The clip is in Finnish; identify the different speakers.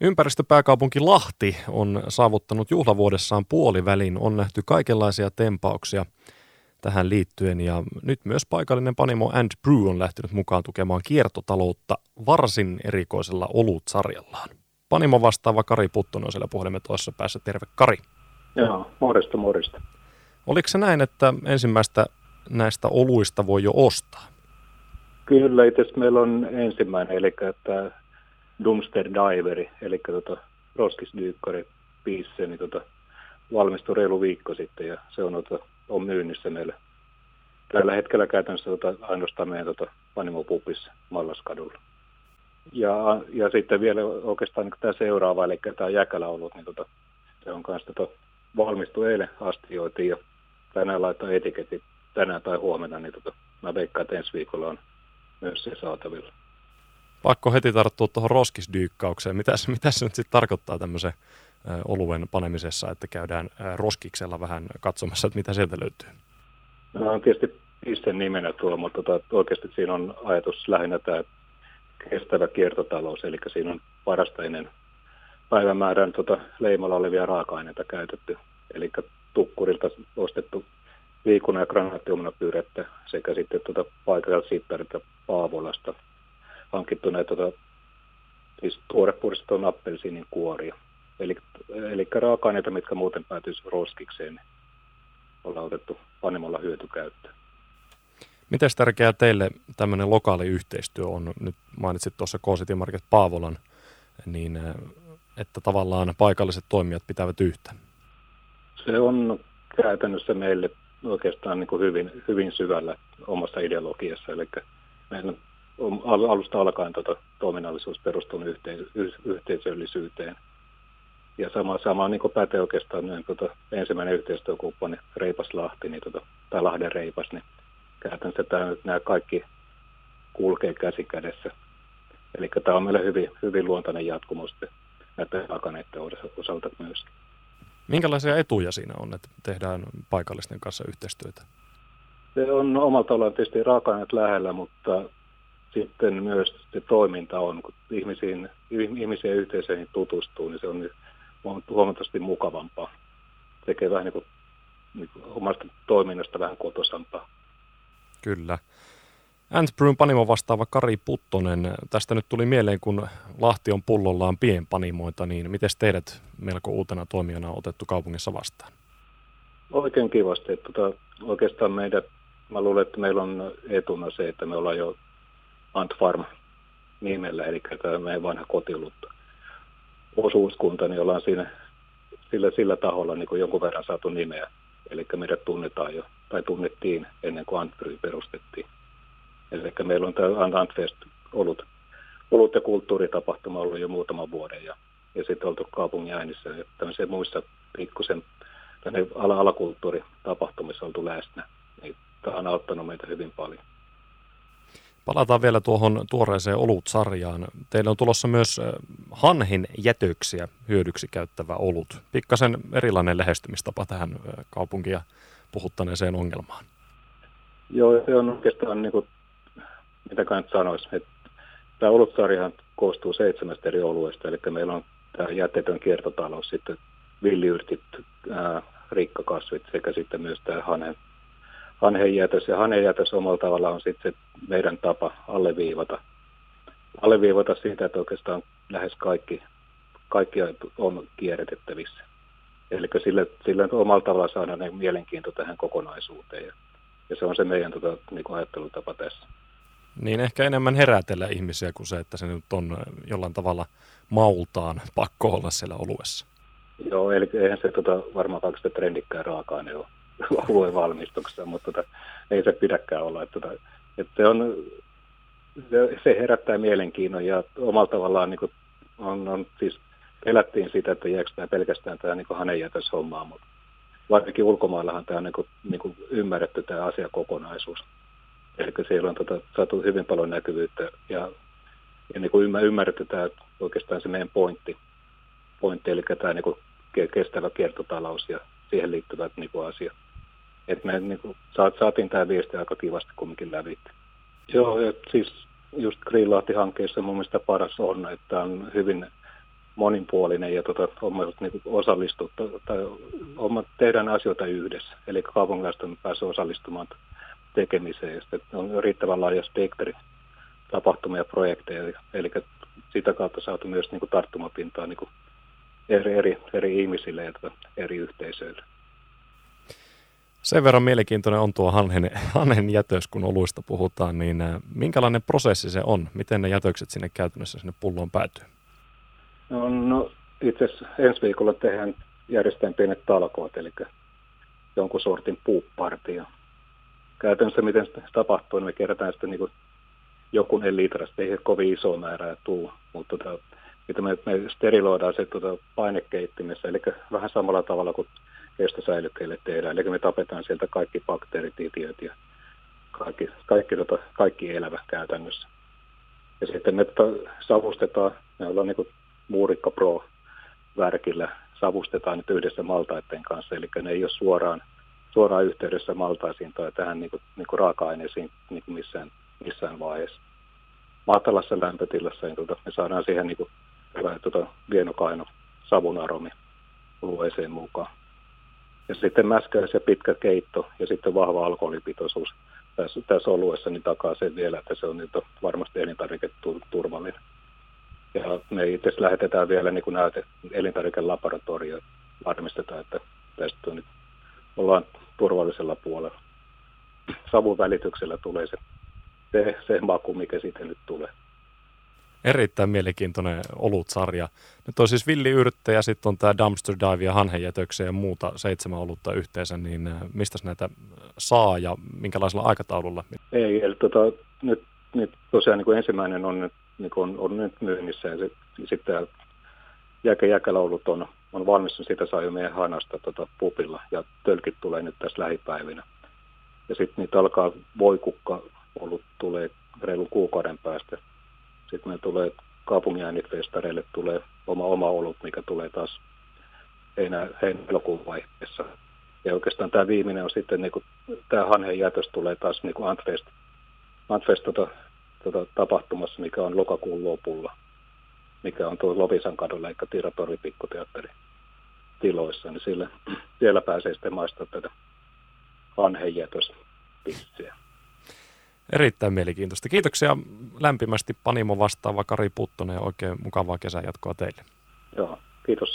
Speaker 1: Ympäristöpääkaupunki Lahti on saavuttanut juhlavuodessaan puolivälin. On nähty kaikenlaisia tempauksia tähän liittyen ja nyt myös paikallinen panimo And Brew on lähtenyt mukaan tukemaan kiertotaloutta varsin erikoisella olutsarjallaan. Panimo vastaava Kari Puttonen on siellä puhelimen toisessa päässä. Terve Kari.
Speaker 2: Joo, morjesta morjesta.
Speaker 1: Oliko se näin, että ensimmäistä näistä oluista voi jo ostaa?
Speaker 2: Kyllä, itse meillä on ensimmäinen, eli että Dumpster Diveri, eli tota, roskisdyykkari piisse, niin tota, valmistui reilu viikko sitten ja se on, tota, on myynnissä meille. Tällä hetkellä käytännössä tota, ainoastaan meidän tota, Panimo-pupissa Mallaskadulla. Ja, ja sitten vielä oikeastaan niin tämä seuraava, eli tämä jäkälä ollut, niin tota, se on kanssa tota, valmistu eilen astioitiin ja tänään laittaa etiketti tänään tai huomenna, niin tota, mä veikkaan, että ensi viikolla on myös se saatavilla.
Speaker 1: Pakko heti tarttua tuohon roskisdyykkaukseen. Mitä, mitä se nyt sitten tarkoittaa tämmöisen oluen panemisessa, että käydään roskiksella vähän katsomassa, että mitä sieltä löytyy?
Speaker 2: No on tietysti pissen nimenä tuo, mutta tota, oikeasti siinä on ajatus lähinnä tämä kestävä kiertotalous, eli siinä on parasta ennen päivämäärän tota, leimalla olevia raaka-aineita käytetty, eli tukkurilta ostettu viikuna ja granaattiomnapyydettä sekä sitten tuota paikalliselta sittarilta Paavolasta hankittu näitä tuota, siis tuorepuristetun appelsiinin kuoria. Eli, eli raaka-aineita, mitkä muuten päätyisi roskikseen, niin ollaan otettu panimolla hyötykäyttöön.
Speaker 1: Miten tärkeää teille tämmöinen lokaali yhteistyö on? Nyt mainitsit tuossa K-City Market Paavolan, niin että tavallaan paikalliset toimijat pitävät yhtä.
Speaker 2: Se on käytännössä meille oikeastaan niin kuin hyvin, hyvin syvällä omassa ideologiassa. Eli alusta alkaen tuota, toiminnallisuus perustuu yhteis- yhteisöllisyyteen. Ja sama, sama niin kuin pätee oikeastaan niin, tuota, ensimmäinen yhteistyökumppani Reipas Lahti, niin, tuota, tai Lahden Reipas, niin käytännössä tämä, nämä kaikki kulkee käsi kädessä. Eli tämä on meille hyvin, hyvin luontainen jatkumo näiden raaka osalta myöskin.
Speaker 1: Minkälaisia etuja siinä on, että tehdään paikallisten kanssa yhteistyötä?
Speaker 2: Se on omalta tavallaan tietysti raaka lähellä, mutta sitten myös se toiminta on, kun ihmisiin, ihmisiä yhteisöihin tutustuu, niin se on huomattavasti mukavampaa. Tekee vähän niin kuin, niin kuin omasta toiminnasta vähän kotosampaa.
Speaker 1: Kyllä. Antbrewin panimo vastaava Kari Puttonen. Tästä nyt tuli mieleen, kun Lahti on pullollaan pienpanimoita, niin miten teidät melko uutena toimijana on otettu kaupungissa vastaan?
Speaker 2: Oikein kivasti. Että tota, oikeastaan meidät, mä luulen, että meillä on etuna se, että me ollaan jo Antfarm nimellä, eli tämä meidän vanha kotilut osuuskunta, niin ollaan siinä sillä, sillä taholla niin kuin jonkun verran saatu nimeä. Eli meidät tunnetaan jo, tai tunnettiin ennen kuin Antbry perustettiin. Eli meillä on tämä Antfest ollut, ollut ja kulttuuritapahtuma ollut jo muutaman vuoden ja, ja sitten oltu kaupungin äänissä ja tämmöisiä muissa pikkusen ala alakulttuuritapahtumissa oltu läsnä. Niin tämä on auttanut meitä hyvin paljon.
Speaker 1: Palataan vielä tuohon tuoreeseen olutsarjaan. Teillä on tulossa myös hanhin jätöksiä hyödyksi käyttävä olut. Pikkasen erilainen lähestymistapa tähän kaupunkia puhuttaneeseen ongelmaan.
Speaker 2: Joo, se on oikeastaan niin kuin mitä nyt sanoisi, että tämä olutsarjahan koostuu seitsemästä eri oluesta, eli meillä on tämä jätetön kiertotalous, sitten villiyrtit, rikkakasvit sekä sitten myös tämä hanen, hanhejätös. Ja hanhejätös omalla tavallaan on sitten meidän tapa alleviivata, alleviivata siitä, että oikeastaan lähes kaikki, kaikki on kierrätettävissä. Eli sillä, sillä omalla tavalla saadaan mielenkiinto tähän kokonaisuuteen. Ja, ja se on se meidän tota, niin ajattelutapa tässä.
Speaker 1: Niin ehkä enemmän herätellä ihmisiä kuin se, että se nyt on jollain tavalla maultaan pakko olla siellä oluessa.
Speaker 2: Joo, eli eihän se tota, varmaan kaikista trendikkään raaka-aine ole oluen valmistuksessa, mutta tota, ei se pidäkään olla. Että, tota, että on, se, se herättää mielenkiinnon ja omalla tavallaan niin kuin, on, on, siis pelättiin sitä, että jääkö tämä pelkästään tämä niin hanejätöshommaa, mutta varsinkin ulkomaillahan tämä on niin kuin, niin kuin ymmärretty tämä asiakokonaisuus. Eli siellä on tota, saatu hyvin paljon näkyvyyttä ja, ja niin kuin ymmärretty tämä oikeastaan se meidän pointti, pointti eli tämä niin kuin kestävä kiertotalous ja siihen liittyvät niin kuin asiat. Et me niin kuin, saatiin tämä viesti aika kivasti kumminkin läpi. Joo, ja siis just Grillahti-hankkeessa mun mielestä paras on, että on hyvin monipuolinen ja tota, homma niin osallistuttu, tai homma, tehdään asioita yhdessä. Eli kaupungilaiset on päässyt osallistumaan tekemiseen ja sitten on riittävän laaja spektri tapahtumia ja projekteja, eli sitä kautta saatu myös niin kuin tarttumapintaa niin kuin eri, eri, eri ihmisille ja eri yhteisöille.
Speaker 1: Sen verran mielenkiintoinen on tuo hanhen, hanhen jätös, kun oluista puhutaan, niin äh, minkälainen prosessi se on? Miten ne jätökset sinne käytännössä sinne pulloon päätyy?
Speaker 2: No, no itse asiassa ensi viikolla tehdään järjestetään pienet talkoot, eli jonkun sortin puuppartia. Käytännössä miten se tapahtuu, niin me kerätään sitten niin jokunen litrasta, ei kovin iso määrä tuu, mutta tota, me, me steriloidaan se tota, painekeittimessä, eli vähän samalla tavalla kuin kestosäilykkeille tehdään. Eli me tapetaan sieltä kaikki bakteerit, itiöt ja kaikki, kaikki, tota, kaikki elävä käytännössä. Ja sitten me tota, savustetaan, me ollaan niin Muurikka Pro-värkillä, savustetaan nyt yhdessä maltaiden kanssa, eli ne ei ole suoraan, suoraan yhteydessä maltaisiin tai tähän niin kuin, niin kuin raaka-aineisiin niin kuin missään, missään vaiheessa. Matalassa lämpötilassa niin tuota, me saadaan siihen niin kuin, hyvä tuota, vienokaino savun aromi lueeseen mukaan. Ja sitten mäskäys ja pitkä keitto ja sitten vahva alkoholipitoisuus tässä, tässä oluessa niin takaa sen vielä, että se on nyt varmasti elintarviketurvallinen. Ja me itse lähetetään vielä niin kuin näyte elintarvikelaboratorioon. Varmistetaan, että tästä nyt ollaan turvallisella puolella. Savun välityksellä tulee se, se, se maku, mikä sitten nyt tulee.
Speaker 1: Erittäin mielenkiintoinen olutsarja. Nyt on siis ja sitten on tämä Dumpster Dive ja hanhenjätöksiä ja muuta seitsemän olutta yhteensä, niin äh, mistä näitä saa ja minkälaisella aikataululla?
Speaker 2: Ei, eli tota, nyt, nyt tosiaan niin kuin ensimmäinen on nyt, niin on, on nyt myynnissä ja sitten jäke, jäkelaulut on, on valmis, sitä saa jo meidän hanasta tota, pupilla ja tölkit tulee nyt tässä lähipäivinä. Ja sitten niitä alkaa voikukka ollut tulee reilun kuukauden päästä sitten me tulee kaupunginäänifestareille tulee oma oma olut, mikä tulee taas heinä, heinäkuun vaiheessa. Ja oikeastaan tämä viimeinen on sitten, niin kuin, tämä hanhen jätös tulee taas niin kuin Antfest, Antfest tota, tota, tapahtumassa, mikä on lokakuun lopulla, mikä on tuo Lovisan kadulla, eli Tiratori pikkuteatteri tiloissa, niin sillä, siellä pääsee sitten maistamaan tätä hanhen jätöspissiä.
Speaker 1: Erittäin mielenkiintoista. Kiitoksia lämpimästi Panimo vastaava Kari Puttonen ja oikein mukavaa kesän jatkoa teille.
Speaker 2: Joo, kiitos.